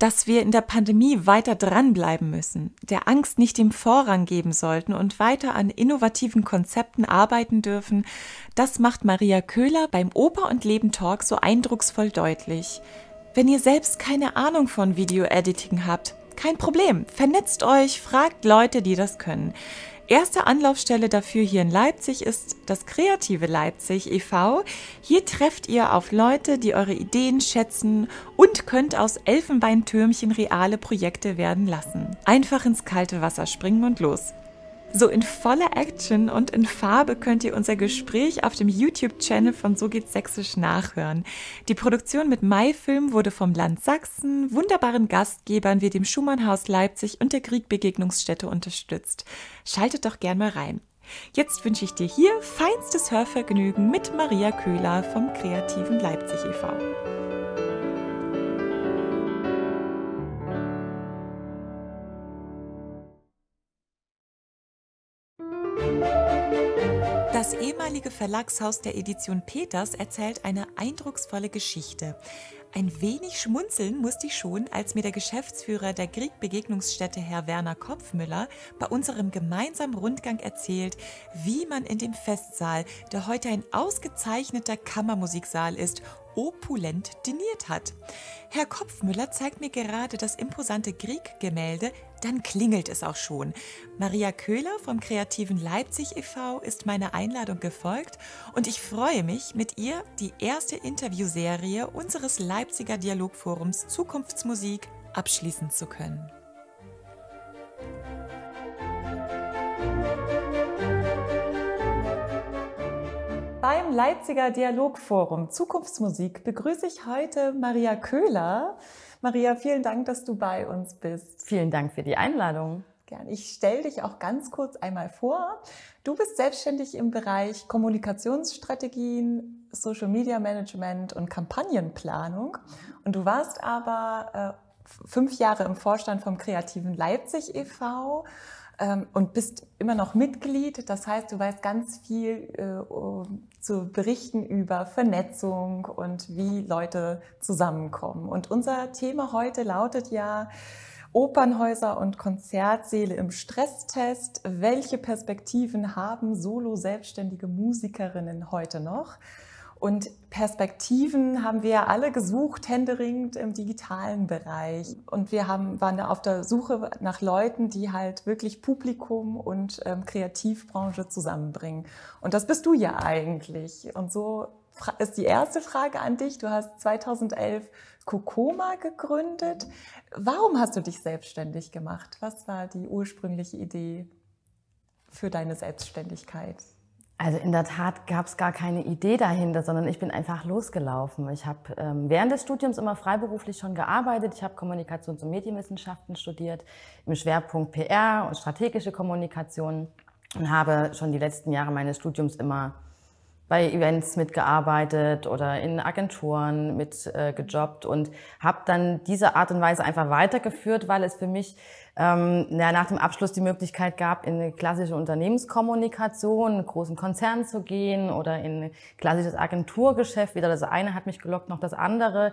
dass wir in der Pandemie weiter dranbleiben müssen, der Angst nicht dem Vorrang geben sollten und weiter an innovativen Konzepten arbeiten dürfen, das macht Maria Köhler beim Oper und Leben Talk so eindrucksvoll deutlich. Wenn ihr selbst keine Ahnung von Video-Editing habt, kein Problem. Vernetzt euch, fragt Leute, die das können. Erste Anlaufstelle dafür hier in Leipzig ist das Kreative Leipzig e.V. Hier trefft ihr auf Leute, die eure Ideen schätzen und könnt aus Elfenbeintürmchen reale Projekte werden lassen. Einfach ins kalte Wasser springen und los. So in voller Action und in Farbe könnt ihr unser Gespräch auf dem YouTube-Channel von So geht's Sächsisch nachhören. Die Produktion mit Maifilm wurde vom Land Sachsen, wunderbaren Gastgebern wie dem Schumannhaus Leipzig und der Kriegbegegnungsstätte unterstützt. Schaltet doch gern mal rein. Jetzt wünsche ich dir hier feinstes Hörvergnügen mit Maria Köhler vom Kreativen Leipzig e.V. Das ehemalige Verlagshaus der Edition Peters erzählt eine eindrucksvolle Geschichte. Ein wenig schmunzeln musste ich schon, als mir der Geschäftsführer der Kriegbegegnungsstätte, Herr Werner Kopfmüller, bei unserem gemeinsamen Rundgang erzählt, wie man in dem Festsaal, der heute ein ausgezeichneter Kammermusiksaal ist, opulent diniert hat. Herr Kopfmüller zeigt mir gerade das imposante Grieg-Gemälde, dann klingelt es auch schon. Maria Köhler vom Kreativen Leipzig e.V. ist meiner Einladung gefolgt und ich freue mich, mit ihr die erste Interviewserie unseres Leipziger Dialogforums Zukunftsmusik abschließen zu können. Beim Leipziger Dialogforum Zukunftsmusik begrüße ich heute Maria Köhler. Maria, vielen Dank, dass du bei uns bist. Vielen Dank für die Einladung. Gern. Ich stelle dich auch ganz kurz einmal vor. Du bist selbstständig im Bereich Kommunikationsstrategien, Social Media Management und Kampagnenplanung. Und du warst aber äh, fünf Jahre im Vorstand vom Kreativen Leipzig e.V ähm, und bist immer noch Mitglied. Das heißt, du weißt ganz viel äh, zu berichten über Vernetzung und wie Leute zusammenkommen. Und unser Thema heute lautet ja Opernhäuser und Konzertsäle im Stresstest. Welche Perspektiven haben solo selbstständige Musikerinnen heute noch? Und Perspektiven haben wir alle gesucht, händeringend im digitalen Bereich. Und wir haben, waren auf der Suche nach Leuten, die halt wirklich Publikum und ähm, Kreativbranche zusammenbringen. Und das bist du ja eigentlich. Und so ist die erste Frage an dich. Du hast 2011 Kokoma gegründet. Warum hast du dich selbstständig gemacht? Was war die ursprüngliche Idee für deine Selbstständigkeit? Also in der Tat gab es gar keine Idee dahinter, sondern ich bin einfach losgelaufen. Ich habe ähm, während des Studiums immer freiberuflich schon gearbeitet. Ich habe Kommunikations- und Medienwissenschaften studiert im Schwerpunkt PR und strategische Kommunikation und habe schon die letzten Jahre meines Studiums immer bei Events mitgearbeitet oder in Agenturen mitgejobbt äh, und habe dann diese Art und Weise einfach weitergeführt, weil es für mich ähm, ja, nach dem Abschluss die Möglichkeit gab, in eine klassische Unternehmenskommunikation, einen großen Konzern zu gehen oder in ein klassisches Agenturgeschäft. Weder das eine hat mich gelockt, noch das andere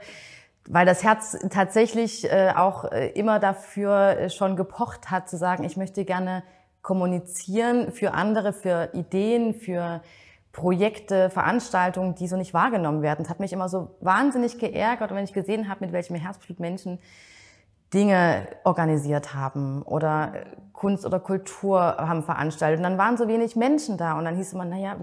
weil das Herz tatsächlich äh, auch äh, immer dafür äh, schon gepocht hat, zu sagen, ich möchte gerne kommunizieren für andere, für Ideen, für Projekte, Veranstaltungen, die so nicht wahrgenommen werden. Das hat mich immer so wahnsinnig geärgert, wenn ich gesehen habe, mit welchem Herzblut Menschen Dinge organisiert haben oder Kunst oder Kultur haben veranstaltet. Und dann waren so wenig Menschen da und dann hieß immer, naja,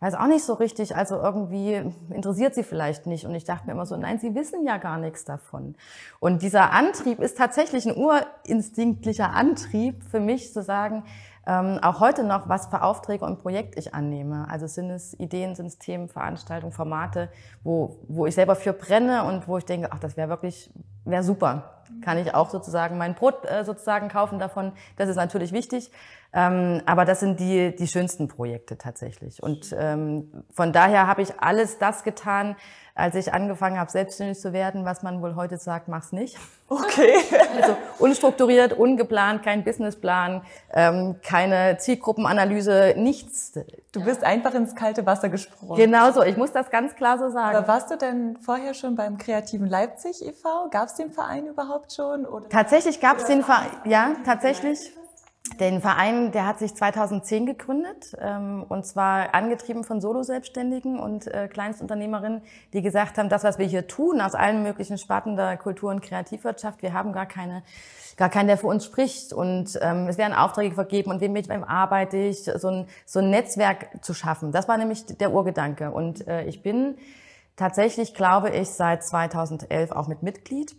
weiß auch nicht so richtig, also irgendwie interessiert sie vielleicht nicht. Und ich dachte mir immer so, nein, sie wissen ja gar nichts davon. Und dieser Antrieb ist tatsächlich ein urinstinktlicher Antrieb für mich zu sagen, ähm, auch heute noch, was für Aufträge und Projekt ich annehme. Also sind es Ideen, sind es Themen, Veranstaltungen, Formate, wo, wo ich selber für brenne und wo ich denke, ach, das wäre wirklich, wäre super. Kann ich auch sozusagen mein Brot äh, sozusagen kaufen davon. Das ist natürlich wichtig. Ähm, aber das sind die, die schönsten Projekte tatsächlich. Und ähm, von daher habe ich alles das getan, als ich angefangen habe, selbstständig zu werden, was man wohl heute sagt, mach's nicht. Okay. Also unstrukturiert, ungeplant, kein Businessplan, ähm, keine Zielgruppenanalyse, nichts. Du bist einfach ins kalte Wasser gesprungen. Genau so, ich muss das ganz klar so sagen. Aber warst du denn vorher schon beim Kreativen Leipzig e.V.? Gab es den Verein überhaupt schon? Oder? Tatsächlich gab es den Verein, ja, tatsächlich. Den Verein, der hat sich 2010 gegründet ähm, und zwar angetrieben von Solo-Selbstständigen und äh, Kleinstunternehmerinnen, die gesagt haben, das, was wir hier tun, aus allen möglichen Sparten der Kultur- und Kreativwirtschaft, wir haben gar keine, gar keinen, der für uns spricht. Und ähm, es werden Aufträge vergeben und mit wem arbeite ich, so ein, so ein Netzwerk zu schaffen. Das war nämlich der Urgedanke. Und äh, ich bin tatsächlich, glaube ich, seit 2011 auch mit Mitglied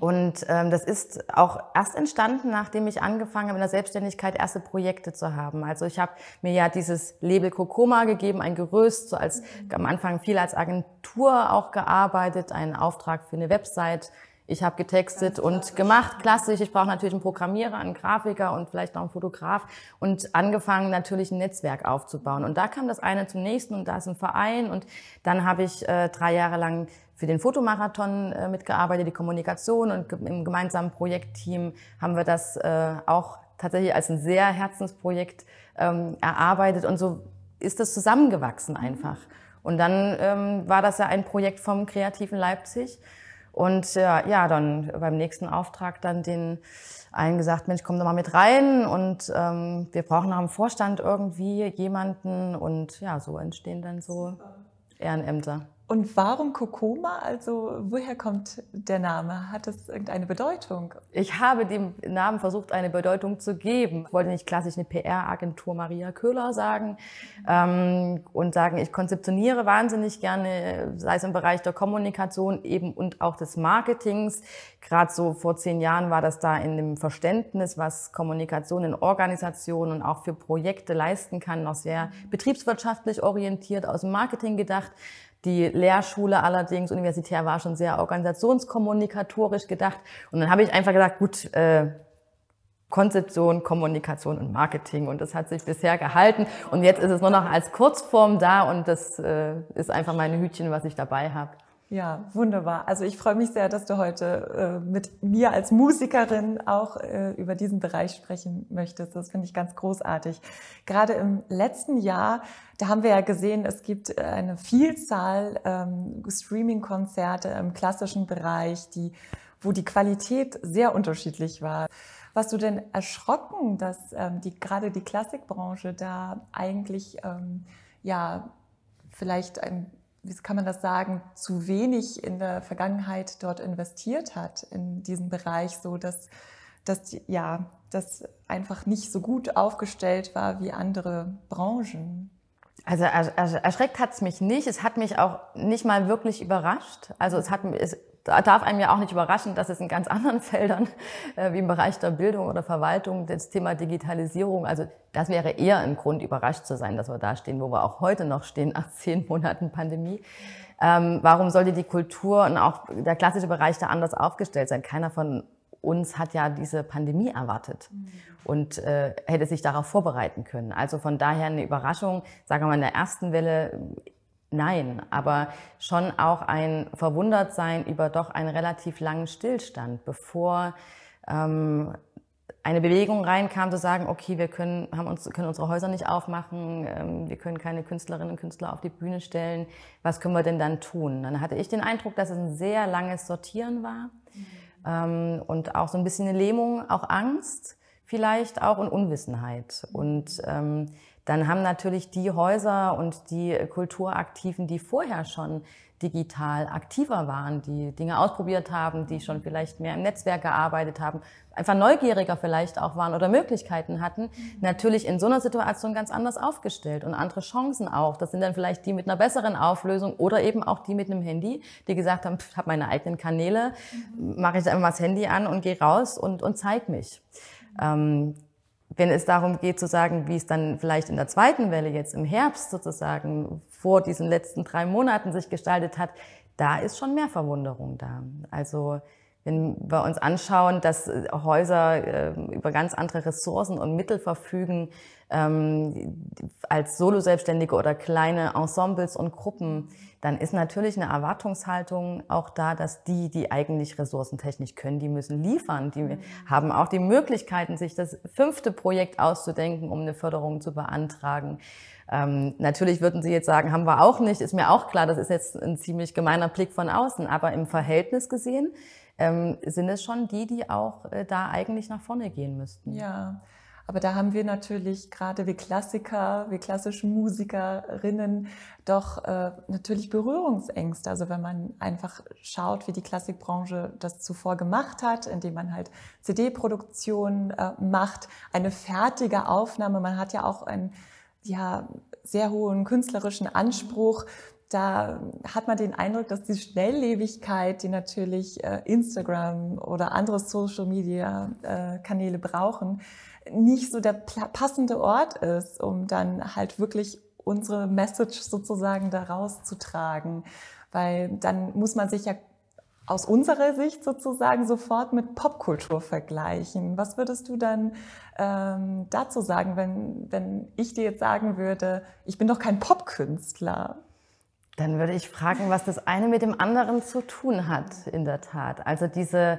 und ähm, das ist auch erst entstanden, nachdem ich angefangen habe, in der Selbstständigkeit erste Projekte zu haben. Also ich habe mir ja dieses Label Kokoma gegeben, ein Gerüst, so als am Anfang viel als Agentur auch gearbeitet, einen Auftrag für eine Website. Ich habe getextet und gemacht, klassisch. Ich brauche natürlich einen Programmierer, einen Grafiker und vielleicht noch einen Fotograf und angefangen natürlich ein Netzwerk aufzubauen. Und da kam das eine zum nächsten und da ist ein Verein und dann habe ich äh, drei Jahre lang für den Fotomarathon äh, mitgearbeitet, die Kommunikation und im gemeinsamen Projektteam haben wir das äh, auch tatsächlich als ein sehr Herzensprojekt ähm, erarbeitet und so ist das zusammengewachsen einfach. Und dann ähm, war das ja ein Projekt vom Kreativen Leipzig. Und äh, ja, dann beim nächsten Auftrag dann den allen gesagt, Mensch, komm doch mal mit rein und ähm, wir brauchen nach dem Vorstand irgendwie jemanden und ja, so entstehen dann so Ehrenämter. Und warum Kokoma? Also woher kommt der Name? Hat es irgendeine Bedeutung? Ich habe dem Namen versucht, eine Bedeutung zu geben. Ich wollte nicht klassisch eine PR-Agentur Maria Köhler sagen ähm, und sagen, ich konzeptioniere wahnsinnig gerne, sei es im Bereich der Kommunikation eben und auch des Marketings. Gerade so vor zehn Jahren war das da in dem Verständnis, was Kommunikation in Organisationen und auch für Projekte leisten kann, noch sehr betriebswirtschaftlich orientiert, aus dem Marketing gedacht. Die Lehrschule allerdings, universitär, war schon sehr organisationskommunikatorisch gedacht. Und dann habe ich einfach gesagt, gut, äh, Konzeption, Kommunikation und Marketing. Und das hat sich bisher gehalten. Und jetzt ist es nur noch als Kurzform da und das äh, ist einfach meine Hütchen, was ich dabei habe. Ja, wunderbar. Also ich freue mich sehr, dass du heute äh, mit mir als Musikerin auch äh, über diesen Bereich sprechen möchtest. Das finde ich ganz großartig. Gerade im letzten Jahr, da haben wir ja gesehen, es gibt eine Vielzahl ähm, Streaming-Konzerte im klassischen Bereich, die, wo die Qualität sehr unterschiedlich war. Warst du denn erschrocken, dass ähm, die, gerade die Klassikbranche da eigentlich ähm, ja vielleicht ein wie kann man das sagen, zu wenig in der Vergangenheit dort investiert hat in diesen Bereich, so dass, dass ja, das einfach nicht so gut aufgestellt war wie andere Branchen. Also erschreckt hat es mich nicht. Es hat mich auch nicht mal wirklich überrascht. Also es hat es darf einem ja auch nicht überraschen, dass es in ganz anderen Feldern, äh, wie im Bereich der Bildung oder Verwaltung, das Thema Digitalisierung, also das wäre eher ein Grund, überrascht zu sein, dass wir da stehen, wo wir auch heute noch stehen, nach zehn Monaten Pandemie. Ähm, warum sollte die Kultur und auch der klassische Bereich da anders aufgestellt sein? Keiner von uns hat ja diese Pandemie erwartet mhm. und äh, hätte sich darauf vorbereiten können. Also von daher eine Überraschung, sagen wir mal in der ersten Welle Nein, aber schon auch ein Verwundertsein über doch einen relativ langen Stillstand, bevor ähm, eine Bewegung reinkam, zu sagen, okay, wir können, haben uns, können unsere Häuser nicht aufmachen, ähm, wir können keine Künstlerinnen und Künstler auf die Bühne stellen, was können wir denn dann tun? Dann hatte ich den Eindruck, dass es ein sehr langes Sortieren war mhm. ähm, und auch so ein bisschen eine Lähmung, auch Angst vielleicht auch und Unwissenheit. Und ähm, dann haben natürlich die Häuser und die Kulturaktiven, die vorher schon digital aktiver waren, die Dinge ausprobiert haben, die schon vielleicht mehr im Netzwerk gearbeitet haben, einfach neugieriger vielleicht auch waren oder Möglichkeiten hatten, natürlich in so einer Situation ganz anders aufgestellt und andere Chancen auch. Das sind dann vielleicht die mit einer besseren Auflösung oder eben auch die mit einem Handy, die gesagt haben, ich habe meine eigenen Kanäle, mache ich einfach mal das Handy an und gehe raus und, und zeig mich. Ähm, wenn es darum geht zu sagen, wie es dann vielleicht in der zweiten Welle jetzt im Herbst sozusagen vor diesen letzten drei Monaten sich gestaltet hat, da ist schon mehr Verwunderung da. Also Wenn wir uns anschauen, dass äh, Häuser äh, über ganz andere Ressourcen und Mittel verfügen, ähm, als Solo-Selbstständige oder kleine Ensembles und Gruppen, dann ist natürlich eine Erwartungshaltung auch da, dass die, die eigentlich ressourcentechnisch können, die müssen liefern. Die mhm. haben auch die Möglichkeiten, sich das fünfte Projekt auszudenken, um eine Förderung zu beantragen. Ähm, natürlich würden Sie jetzt sagen, haben wir auch nicht, ist mir auch klar, das ist jetzt ein ziemlich gemeiner Blick von außen, aber im Verhältnis gesehen ähm, sind es schon die, die auch äh, da eigentlich nach vorne gehen müssten. Ja. Aber da haben wir natürlich gerade wie Klassiker, wie klassische Musikerinnen doch äh, natürlich Berührungsängste. Also wenn man einfach schaut, wie die Klassikbranche das zuvor gemacht hat, indem man halt CD-Produktion äh, macht, eine fertige Aufnahme. Man hat ja auch einen ja, sehr hohen künstlerischen Anspruch da hat man den Eindruck, dass die Schnelllebigkeit, die natürlich äh, Instagram oder andere Social-Media-Kanäle äh, brauchen, nicht so der passende Ort ist, um dann halt wirklich unsere Message sozusagen da rauszutragen. Weil dann muss man sich ja aus unserer Sicht sozusagen sofort mit Popkultur vergleichen. Was würdest du dann ähm, dazu sagen, wenn, wenn ich dir jetzt sagen würde, ich bin doch kein Popkünstler? Dann würde ich fragen, was das eine mit dem anderen zu tun hat, in der Tat. Also diese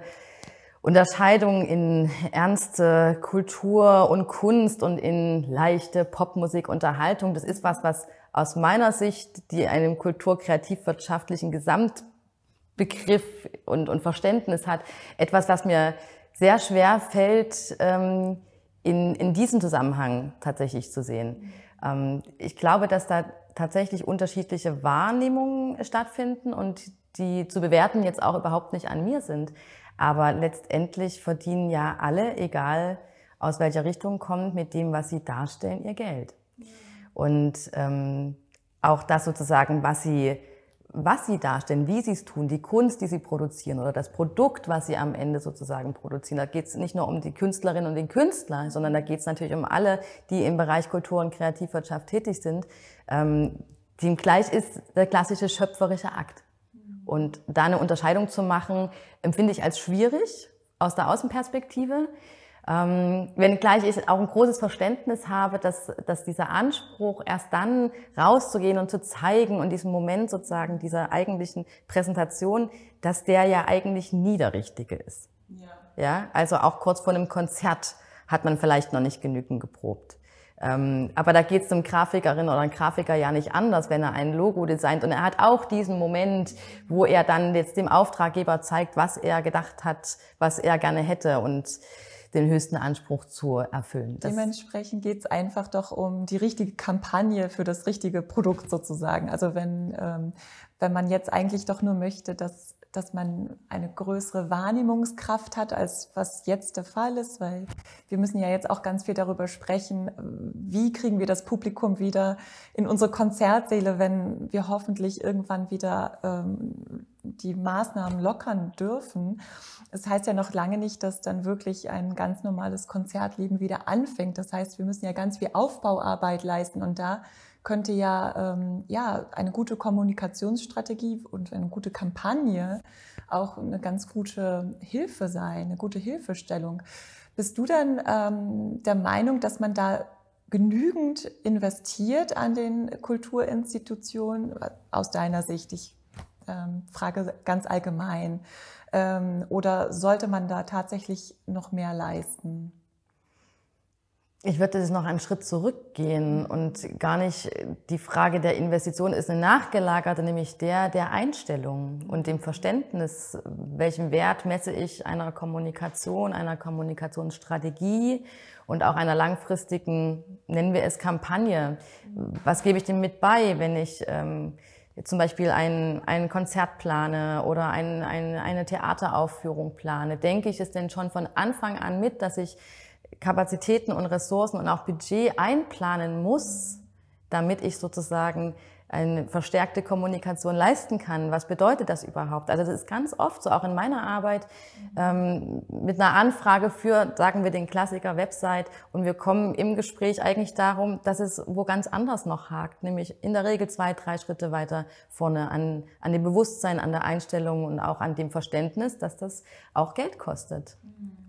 Unterscheidung in ernste Kultur und Kunst und in leichte Popmusik, Unterhaltung, das ist was, was aus meiner Sicht, die einem kulturkreativwirtschaftlichen Gesamtbegriff und, und Verständnis hat, etwas, was mir sehr schwer fällt, ähm, in, in diesem Zusammenhang tatsächlich zu sehen. Ähm, ich glaube, dass da tatsächlich unterschiedliche Wahrnehmungen stattfinden und die zu bewerten jetzt auch überhaupt nicht an mir sind. Aber letztendlich verdienen ja alle, egal aus welcher Richtung kommt, mit dem, was sie darstellen, ihr Geld. Und ähm, auch das sozusagen, was sie, was sie darstellen, wie sie es tun, die Kunst, die sie produzieren oder das Produkt, was sie am Ende sozusagen produzieren. Da geht es nicht nur um die Künstlerinnen und den Künstler, sondern da geht es natürlich um alle, die im Bereich Kultur und Kreativwirtschaft tätig sind. Ähm, dem gleich ist der klassische schöpferische Akt. Und da eine Unterscheidung zu machen, empfinde ich als schwierig aus der Außenperspektive. Ähm, wenngleich ich auch ein großes Verständnis habe, dass, dass dieser Anspruch, erst dann rauszugehen und zu zeigen und diesen Moment sozusagen dieser eigentlichen Präsentation, dass der ja eigentlich nie der richtige ist. Ja. ja also auch kurz vor einem Konzert hat man vielleicht noch nicht genügend geprobt. Ähm, aber da geht es einem Grafikerin oder einem Grafiker ja nicht anders, wenn er ein Logo designt. Und er hat auch diesen Moment, wo er dann jetzt dem Auftraggeber zeigt, was er gedacht hat, was er gerne hätte und den höchsten Anspruch zu erfüllen. Das Dementsprechend geht es einfach doch um die richtige Kampagne für das richtige Produkt sozusagen. Also wenn, ähm, wenn man jetzt eigentlich doch nur möchte, dass dass man eine größere Wahrnehmungskraft hat, als was jetzt der Fall ist, weil wir müssen ja jetzt auch ganz viel darüber sprechen, wie kriegen wir das Publikum wieder in unsere Konzertsäle, wenn wir hoffentlich irgendwann wieder ähm, die Maßnahmen lockern dürfen. Es das heißt ja noch lange nicht, dass dann wirklich ein ganz normales Konzertleben wieder anfängt. Das heißt, wir müssen ja ganz viel Aufbauarbeit leisten und da könnte ja, ähm, ja eine gute Kommunikationsstrategie und eine gute Kampagne auch eine ganz gute Hilfe sein, eine gute Hilfestellung. Bist du dann ähm, der Meinung, dass man da genügend investiert an den Kulturinstitutionen aus deiner Sicht? Ich ähm, frage ganz allgemein. Ähm, oder sollte man da tatsächlich noch mehr leisten? Ich würde jetzt noch einen Schritt zurückgehen und gar nicht die Frage der Investition ist eine nachgelagerte, nämlich der der Einstellung und dem Verständnis, welchen Wert messe ich einer Kommunikation, einer Kommunikationsstrategie und auch einer langfristigen, nennen wir es Kampagne. Was gebe ich dem mit bei, wenn ich ähm, zum Beispiel ein, ein Konzert plane oder ein, ein, eine Theateraufführung plane? Denke ich es denn schon von Anfang an mit, dass ich Kapazitäten und Ressourcen und auch Budget einplanen muss, damit ich sozusagen eine verstärkte Kommunikation leisten kann. Was bedeutet das überhaupt? Also das ist ganz oft so, auch in meiner Arbeit, ähm, mit einer Anfrage für, sagen wir den Klassiker Website und wir kommen im Gespräch eigentlich darum, dass es wo ganz anders noch hakt, nämlich in der Regel zwei, drei Schritte weiter vorne an, an dem Bewusstsein, an der Einstellung und auch an dem Verständnis, dass das auch Geld kostet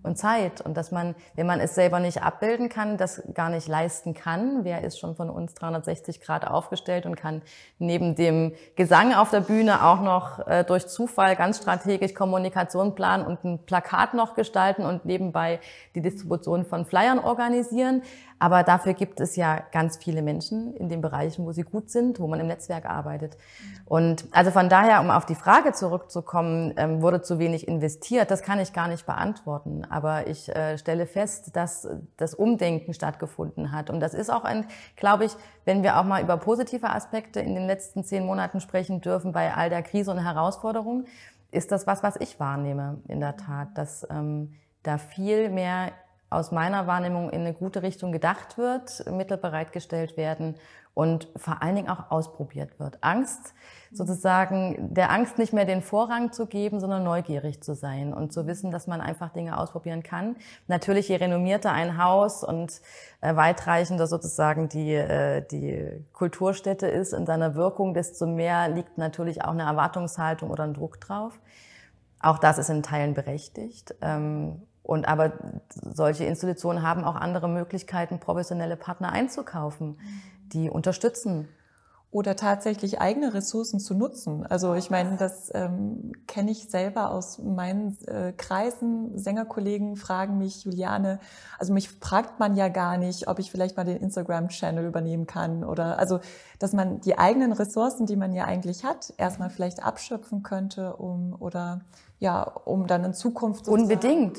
und Zeit und dass man, wenn man es selber nicht abbilden kann, das gar nicht leisten kann. Wer ist schon von uns 360 Grad aufgestellt und kann neben dem Gesang auf der Bühne auch noch äh, durch Zufall ganz strategisch Kommunikation planen und ein Plakat noch gestalten und nebenbei die Distribution von Flyern organisieren. Aber dafür gibt es ja ganz viele Menschen in den Bereichen, wo sie gut sind, wo man im Netzwerk arbeitet. Und also von daher, um auf die Frage zurückzukommen, ähm, wurde zu wenig investiert, das kann ich gar nicht beantworten. Aber ich äh, stelle fest, dass das Umdenken stattgefunden hat. Und das ist auch ein, glaube ich, wenn wir auch mal über positive Aspekte in den letzten zehn Monaten sprechen dürfen, bei all der Krise und Herausforderungen, ist das was, was ich wahrnehme, in der Tat, dass ähm, da viel mehr aus meiner Wahrnehmung in eine gute Richtung gedacht wird, Mittel bereitgestellt werden und vor allen Dingen auch ausprobiert wird. Angst, sozusagen, der Angst nicht mehr den Vorrang zu geben, sondern neugierig zu sein und zu wissen, dass man einfach Dinge ausprobieren kann. Natürlich, je renommierter ein Haus und äh, weitreichender sozusagen die, äh, die Kulturstätte ist in seiner Wirkung, desto mehr liegt natürlich auch eine Erwartungshaltung oder ein Druck drauf. Auch das ist in Teilen berechtigt. Ähm, und aber solche Institutionen haben auch andere Möglichkeiten, professionelle Partner einzukaufen, die unterstützen. Oder tatsächlich eigene Ressourcen zu nutzen. Also ich meine, das ähm, kenne ich selber aus meinen äh, Kreisen. Sängerkollegen fragen mich, Juliane, also mich fragt man ja gar nicht, ob ich vielleicht mal den Instagram-Channel übernehmen kann oder also, dass man die eigenen Ressourcen, die man ja eigentlich hat, erstmal vielleicht abschöpfen könnte, um oder ja, um dann in Zukunft unbedingt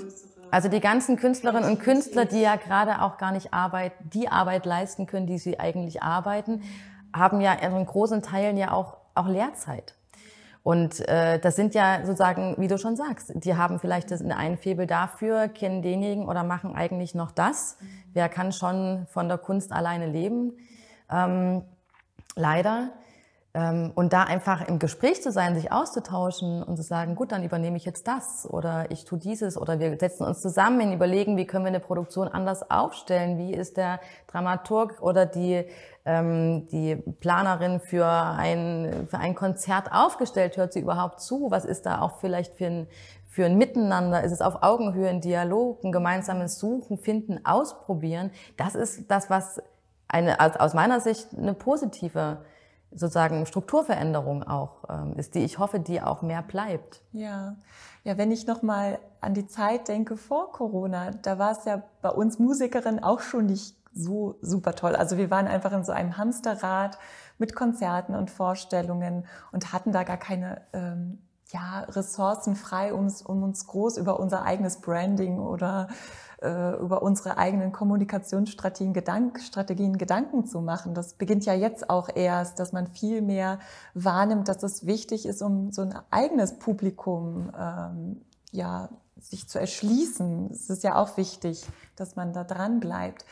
also die ganzen Künstlerinnen und Künstler, die ja gerade auch gar nicht Arbeit, die Arbeit leisten können, die sie eigentlich arbeiten, haben ja in großen Teilen ja auch, auch Lehrzeit. Und äh, das sind ja sozusagen, wie du schon sagst, die haben vielleicht das einen Febel dafür, kennen denjenigen oder machen eigentlich noch das. Wer kann schon von der Kunst alleine leben? Ähm, leider. Ähm, und da einfach im Gespräch zu sein, sich auszutauschen und zu sagen, gut, dann übernehme ich jetzt das oder ich tue dieses oder wir setzen uns zusammen, überlegen, wie können wir eine Produktion anders aufstellen, wie ist der Dramaturg oder die, ähm, die Planerin für ein, für ein Konzert aufgestellt, hört sie überhaupt zu, was ist da auch vielleicht für ein, für ein Miteinander, ist es auf Augenhöhe, ein Dialog, ein gemeinsames Suchen, Finden, Ausprobieren. Das ist das, was eine, aus meiner Sicht eine positive sozusagen Strukturveränderung auch ähm, ist, die ich hoffe, die auch mehr bleibt. Ja, ja, wenn ich noch mal an die Zeit denke vor Corona, da war es ja bei uns Musikerinnen auch schon nicht so super toll. Also wir waren einfach in so einem Hamsterrad mit Konzerten und Vorstellungen und hatten da gar keine ähm, ja, Ressourcen frei, um, um uns groß über unser eigenes Branding oder äh, über unsere eigenen Kommunikationsstrategien Gedank, Strategien Gedanken zu machen. Das beginnt ja jetzt auch erst, dass man viel mehr wahrnimmt, dass es wichtig ist, um so ein eigenes Publikum ähm, ja, sich zu erschließen. Es ist ja auch wichtig, dass man da dran bleibt.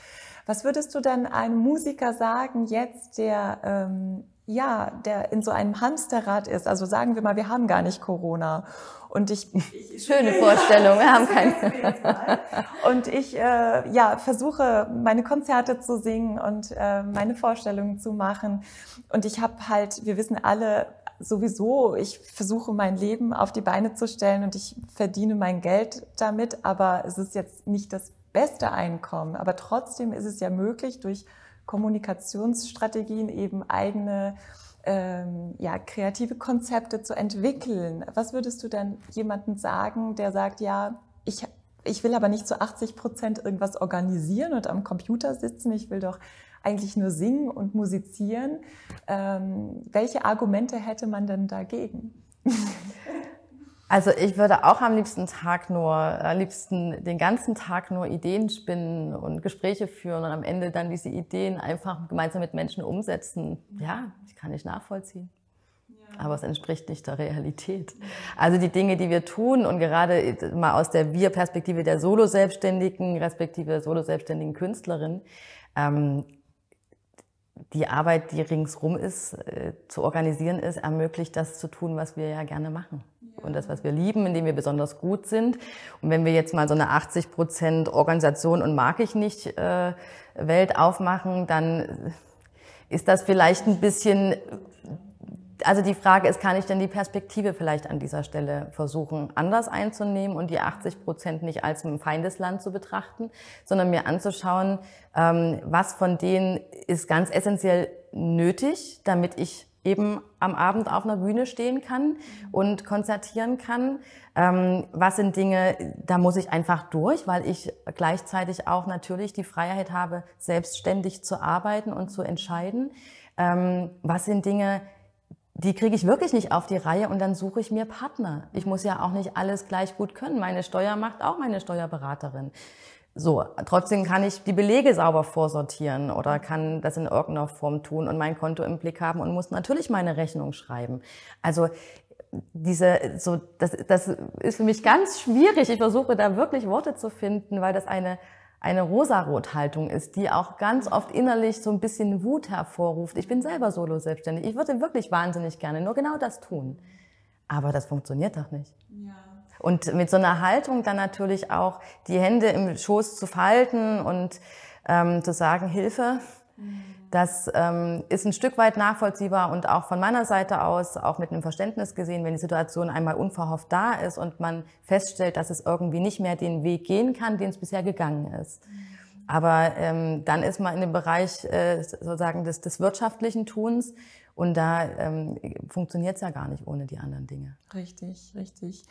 Was würdest du denn einem Musiker sagen jetzt, der ähm, ja, der in so einem Hamsterrad ist. Also sagen wir mal, wir haben gar nicht Corona. Und ich schöne Vorstellung, wir haben keine. und ich äh, ja versuche meine Konzerte zu singen und äh, meine Vorstellungen zu machen. Und ich habe halt, wir wissen alle sowieso, ich versuche mein Leben auf die Beine zu stellen und ich verdiene mein Geld damit, aber es ist jetzt nicht das beste Einkommen. Aber trotzdem ist es ja möglich durch Kommunikationsstrategien eben eigene ähm, ja, kreative Konzepte zu entwickeln. Was würdest du dann jemandem sagen, der sagt, ja, ich, ich will aber nicht zu 80 Prozent irgendwas organisieren und am Computer sitzen, ich will doch eigentlich nur singen und musizieren. Ähm, welche Argumente hätte man denn dagegen? Also ich würde auch am liebsten Tag nur, am liebsten den ganzen Tag nur Ideen spinnen und Gespräche führen und am Ende dann diese Ideen einfach gemeinsam mit Menschen umsetzen. Ja, ich kann nicht nachvollziehen. Aber es entspricht nicht der Realität. Also die Dinge, die wir tun und gerade mal aus der Wir-Perspektive der Solo-Selbstständigen, respektive Solo-Selbstständigen Künstlerin, ähm, die Arbeit, die ringsrum ist, äh, zu organisieren ist, ermöglicht das zu tun, was wir ja gerne machen. Ja. Und das, was wir lieben, in dem wir besonders gut sind. Und wenn wir jetzt mal so eine 80 Prozent Organisation und mag ich nicht äh, Welt aufmachen, dann ist das vielleicht ein bisschen also die Frage ist, kann ich denn die Perspektive vielleicht an dieser Stelle versuchen, anders einzunehmen und die 80 Prozent nicht als ein Feindesland zu betrachten, sondern mir anzuschauen, ähm, was von denen ist ganz essentiell nötig, damit ich eben am Abend auf einer Bühne stehen kann und konzertieren kann. Ähm, was sind Dinge, da muss ich einfach durch, weil ich gleichzeitig auch natürlich die Freiheit habe, selbstständig zu arbeiten und zu entscheiden. Ähm, was sind Dinge, die kriege ich wirklich nicht auf die Reihe und dann suche ich mir Partner. Ich muss ja auch nicht alles gleich gut können. Meine Steuer macht auch meine Steuerberaterin. So, trotzdem kann ich die Belege sauber vorsortieren oder kann das in irgendeiner Form tun und mein Konto im Blick haben und muss natürlich meine Rechnung schreiben. Also diese, so, das, das ist für mich ganz schwierig. Ich versuche da wirklich Worte zu finden, weil das eine eine Rosarot-Haltung ist, die auch ganz oft innerlich so ein bisschen Wut hervorruft. Ich bin selber solo selbstständig. Ich würde wirklich wahnsinnig gerne nur genau das tun. Aber das funktioniert doch nicht. Ja. Und mit so einer Haltung dann natürlich auch die Hände im Schoß zu falten und ähm, zu sagen, Hilfe, mhm. Das ähm, ist ein Stück weit nachvollziehbar und auch von meiner Seite aus, auch mit einem Verständnis gesehen, wenn die Situation einmal unverhofft da ist und man feststellt, dass es irgendwie nicht mehr den Weg gehen kann, den es bisher gegangen ist. Aber ähm, dann ist man in dem Bereich äh, sozusagen des, des wirtschaftlichen Tuns und da ähm, funktioniert es ja gar nicht ohne die anderen Dinge. Richtig, richtig.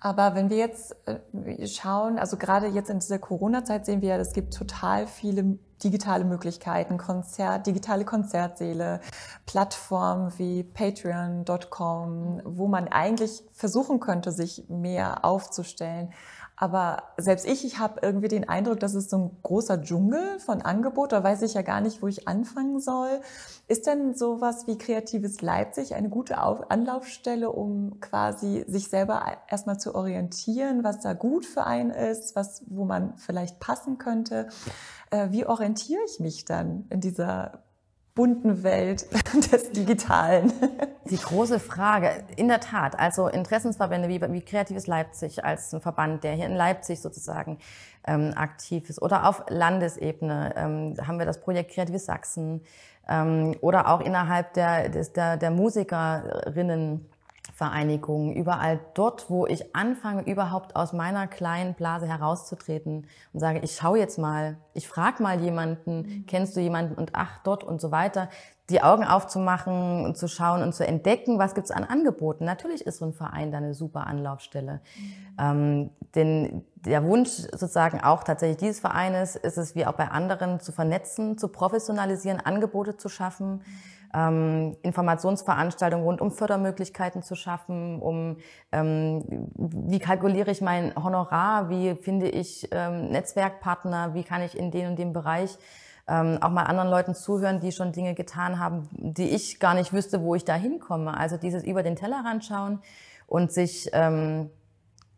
Aber wenn wir jetzt äh, schauen, also gerade jetzt in dieser Corona-Zeit sehen wir ja, es gibt total viele digitale Möglichkeiten, Konzert, digitale Konzertsäle, Plattformen wie patreon.com, wo man eigentlich versuchen könnte, sich mehr aufzustellen. Aber selbst ich, ich habe irgendwie den Eindruck, das ist so ein großer Dschungel von Angebot. Da weiß ich ja gar nicht, wo ich anfangen soll. Ist denn sowas wie Kreatives Leipzig eine gute Anlaufstelle, um quasi sich selber erstmal zu orientieren, was da gut für einen ist, was, wo man vielleicht passen könnte? Äh, wie orientiere ich mich dann in dieser bunten Welt des Digitalen? Die große Frage, in der Tat, also Interessensverbände wie, wie Kreatives Leipzig als ein Verband, der hier in Leipzig sozusagen ähm, aktiv ist, oder auf Landesebene ähm, haben wir das Projekt Kreatives Sachsen ähm, oder auch innerhalb der, des, der, der Musikerinnen Vereinigungen, überall dort, wo ich anfange, überhaupt aus meiner kleinen Blase herauszutreten und sage, ich schaue jetzt mal, ich frage mal jemanden, mhm. kennst du jemanden und ach, dort und so weiter, die Augen aufzumachen und zu schauen und zu entdecken, was gibt's an Angeboten. Natürlich ist so ein Verein da eine super Anlaufstelle. Mhm. Ähm, denn der Wunsch sozusagen auch tatsächlich dieses Vereines ist es, wie auch bei anderen, zu vernetzen, zu professionalisieren, Angebote zu schaffen. Ähm, Informationsveranstaltungen rund um Fördermöglichkeiten zu schaffen, um ähm, wie kalkuliere ich mein Honorar, wie finde ich ähm, Netzwerkpartner, wie kann ich in den und dem Bereich ähm, auch mal anderen Leuten zuhören, die schon Dinge getan haben, die ich gar nicht wüsste, wo ich da hinkomme. Also dieses über den Tellerrand schauen und sich ähm,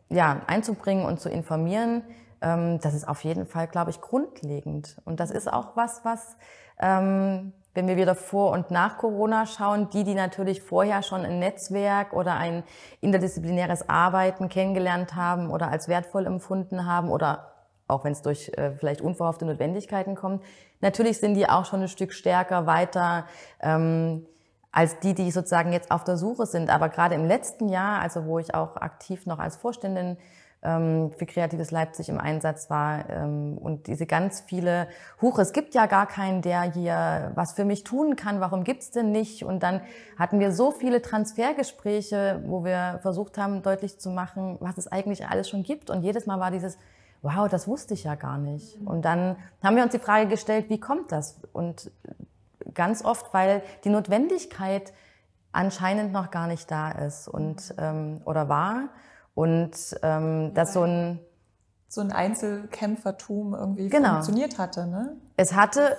ja, einzubringen und zu informieren, ähm, das ist auf jeden Fall, glaube ich, grundlegend. Und das ist auch was, was ähm, wenn wir wieder vor und nach Corona schauen, die, die natürlich vorher schon ein Netzwerk oder ein interdisziplinäres Arbeiten kennengelernt haben oder als wertvoll empfunden haben oder auch wenn es durch äh, vielleicht unverhoffte Notwendigkeiten kommt, natürlich sind die auch schon ein Stück stärker weiter ähm, als die, die sozusagen jetzt auf der Suche sind. Aber gerade im letzten Jahr, also wo ich auch aktiv noch als Vorständin für Kreatives Leipzig im Einsatz war ähm, und diese ganz viele, huch, es gibt ja gar keinen, der hier was für mich tun kann, warum gibt's denn nicht? Und dann hatten wir so viele Transfergespräche, wo wir versucht haben, deutlich zu machen, was es eigentlich alles schon gibt. Und jedes Mal war dieses, wow, das wusste ich ja gar nicht. Und dann haben wir uns die Frage gestellt, wie kommt das? Und ganz oft, weil die Notwendigkeit anscheinend noch gar nicht da ist und ähm, oder war und ähm, dass so ein so ein Einzelkämpfertum irgendwie genau. funktioniert hatte, ne? Es hatte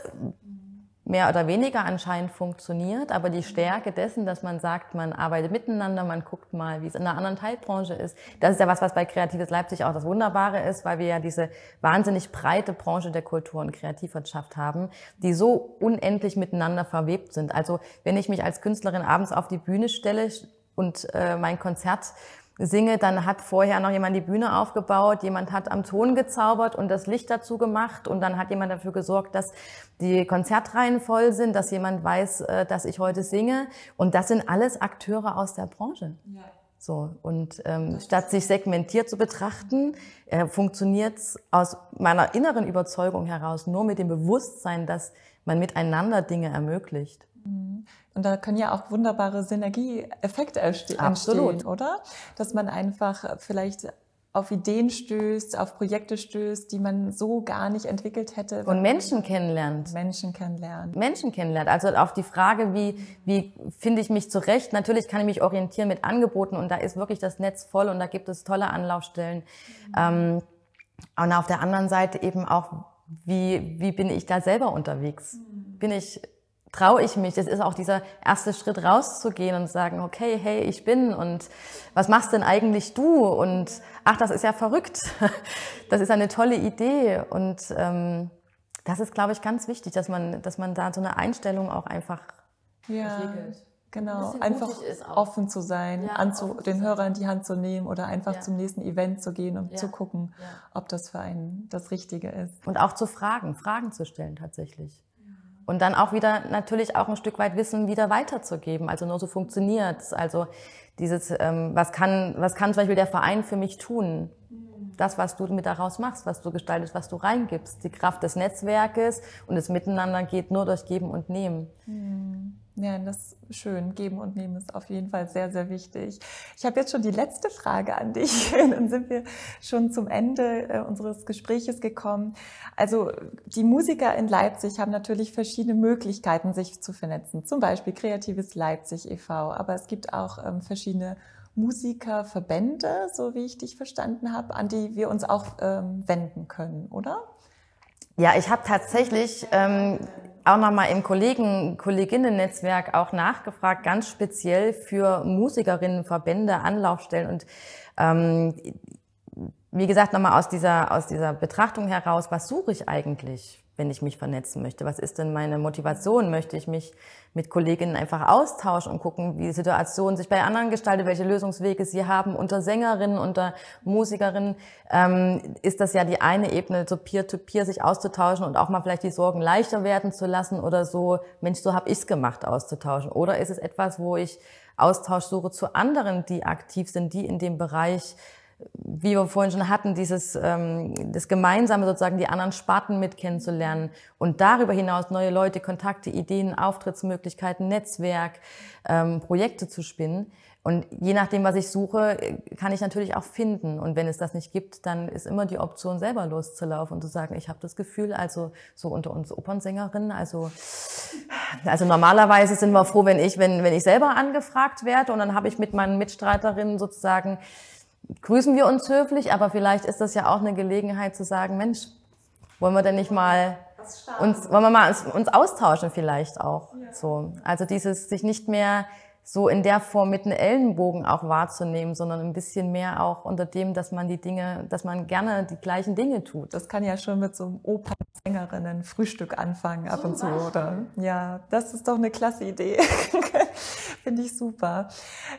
mehr oder weniger anscheinend funktioniert, aber die Stärke dessen, dass man sagt, man arbeitet miteinander, man guckt mal, wie es in einer anderen Teilbranche ist, das ist ja was, was bei Kreatives Leipzig auch das Wunderbare ist, weil wir ja diese wahnsinnig breite Branche der Kultur und Kreativwirtschaft haben, die so unendlich miteinander verwebt sind. Also wenn ich mich als Künstlerin abends auf die Bühne stelle und äh, mein Konzert singe, dann hat vorher noch jemand die Bühne aufgebaut, jemand hat am Ton gezaubert und das Licht dazu gemacht und dann hat jemand dafür gesorgt, dass die Konzertreihen voll sind, dass jemand weiß, äh, dass ich heute singe und das sind alles Akteure aus der Branche. Ja. So und ähm, statt sich segmentiert zu betrachten, äh, funktioniert es aus meiner inneren Überzeugung heraus nur mit dem Bewusstsein, dass man miteinander Dinge ermöglicht. Mhm. Und da können ja auch wunderbare Synergieeffekte entstehen, oder? Dass man einfach vielleicht auf Ideen stößt, auf Projekte stößt, die man so gar nicht entwickelt hätte. Und Menschen kennenlernt. Menschen kennenlernt. Menschen kennenlernt. Also auf die Frage, wie, wie finde ich mich zurecht? Natürlich kann ich mich orientieren mit Angeboten und da ist wirklich das Netz voll und da gibt es tolle Anlaufstellen. Mhm. Ähm, und auf der anderen Seite eben auch, wie, wie bin ich da selber unterwegs? Mhm. Bin ich traue ich mich. Das ist auch dieser erste Schritt rauszugehen und sagen, okay, hey, ich bin und was machst denn eigentlich du? Und ach, das ist ja verrückt. Das ist eine tolle Idee. Und ähm, das ist, glaube ich, ganz wichtig, dass man, dass man da so eine Einstellung auch einfach ja. entwickelt. Genau, ein einfach offen zu sein, ja, anzu, den sein. Hörer in die Hand zu nehmen oder einfach ja. zum nächsten Event zu gehen und ja. zu gucken, ob das für einen das Richtige ist. Und auch zu fragen, Fragen zu stellen tatsächlich. Und dann auch wieder natürlich auch ein Stück weit Wissen wieder weiterzugeben. Also nur so funktioniert's. Also dieses, ähm, was kann, was kann zum Beispiel der Verein für mich tun? Das, was du mit daraus machst, was du gestaltest, was du reingibst. Die Kraft des Netzwerkes und das Miteinander geht nur durch Geben und Nehmen. Mhm. Ja, das ist schön. Geben und nehmen ist auf jeden Fall sehr, sehr wichtig. Ich habe jetzt schon die letzte Frage an dich. Dann sind wir schon zum Ende äh, unseres Gespräches gekommen. Also die Musiker in Leipzig haben natürlich verschiedene Möglichkeiten, sich zu vernetzen. Zum Beispiel Kreatives Leipzig e.V. Aber es gibt auch ähm, verschiedene Musikerverbände, so wie ich dich verstanden habe, an die wir uns auch ähm, wenden können, oder? Ja, ich habe tatsächlich ähm, auch nochmal im Kollegen, Kolleginnen-Netzwerk auch nachgefragt, ganz speziell für Musikerinnen, Verbände, Anlaufstellen und ähm, wie gesagt, nochmal aus dieser, aus dieser Betrachtung heraus, was suche ich eigentlich? Wenn ich mich vernetzen möchte? Was ist denn meine Motivation? Möchte ich mich mit Kolleginnen einfach austauschen und gucken, wie die Situation sich bei anderen gestaltet, welche Lösungswege sie haben unter Sängerinnen, unter Musikerinnen? Ähm, ist das ja die eine Ebene, so peer-to-peer -peer sich auszutauschen und auch mal vielleicht die Sorgen leichter werden zu lassen oder so, Mensch, so habe ich's gemacht, auszutauschen. Oder ist es etwas, wo ich Austausch suche zu anderen, die aktiv sind, die in dem Bereich wie wir vorhin schon hatten, dieses ähm, das Gemeinsame sozusagen die anderen Sparten mit kennenzulernen und darüber hinaus neue Leute, Kontakte, Ideen, Auftrittsmöglichkeiten, Netzwerk, ähm, Projekte zu spinnen. Und je nachdem, was ich suche, kann ich natürlich auch finden. Und wenn es das nicht gibt, dann ist immer die Option, selber loszulaufen und zu sagen, ich habe das Gefühl, also so unter uns Opernsängerinnen, also also normalerweise sind wir froh, wenn ich wenn wenn ich selber angefragt werde und dann habe ich mit meinen Mitstreiterinnen sozusagen grüßen wir uns höflich, aber vielleicht ist das ja auch eine Gelegenheit zu sagen, Mensch, wollen wir denn nicht mal uns, wollen wir mal uns, uns austauschen vielleicht auch, ja. so. Also dieses, sich nicht mehr so in der Form mit einem Ellenbogen auch wahrzunehmen, sondern ein bisschen mehr auch unter dem, dass man die Dinge, dass man gerne die gleichen Dinge tut. Das kann ja schon mit so einem Opernsängerinnen Frühstück anfangen ab und zu, oder? Ja, das ist doch eine klasse Idee. Finde ich super.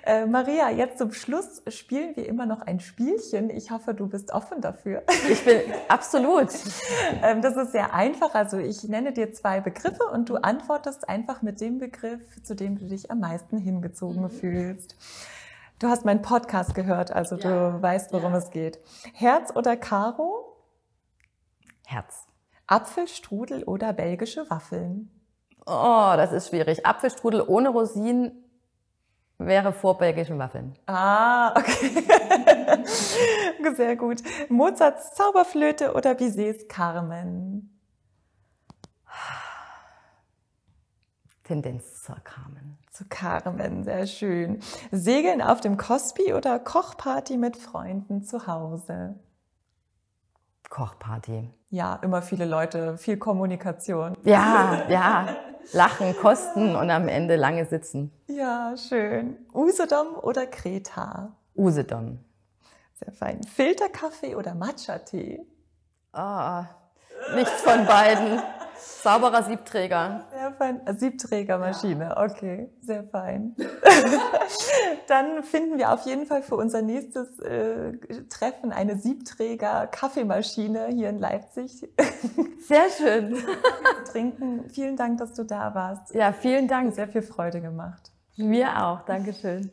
Äh, Maria, jetzt zum Schluss spielen wir immer noch ein Spielchen. Ich hoffe, du bist offen dafür. Ich bin absolut. ähm, das ist sehr einfach. Also ich nenne dir zwei Begriffe und du antwortest einfach mit dem Begriff, zu dem du dich am meisten hingezogen mhm. fühlst. Du hast meinen Podcast gehört, also ja. du weißt, worum ja. es geht. Herz oder Karo? Herz. Apfelstrudel oder belgische Waffeln? Oh, das ist schwierig. Apfelstrudel ohne Rosinen wäre vor belgischen Waffeln. Ah, okay. Sehr gut. Mozarts Zauberflöte oder Bizets Carmen? Tendenz zur Carmen. Carmen, sehr schön. Segeln auf dem Cosby oder Kochparty mit Freunden zu Hause? Kochparty. Ja, immer viele Leute, viel Kommunikation. Ja, ja. lachen, kosten und am Ende lange sitzen. Ja, schön. Usedom oder Kreta? Usedom. Sehr fein. Filterkaffee oder Matcha-Tee? Ah, nichts von beiden. Sauberer Siebträger. Sehr fein. Siebträgermaschine, ja. okay, sehr fein. Dann finden wir auf jeden Fall für unser nächstes äh, Treffen eine Siebträger-Kaffeemaschine hier in Leipzig. Sehr schön. Trinken. Vielen Dank, dass du da warst. Ja, vielen Dank. Sehr viel Freude gemacht. Mir auch. Dankeschön.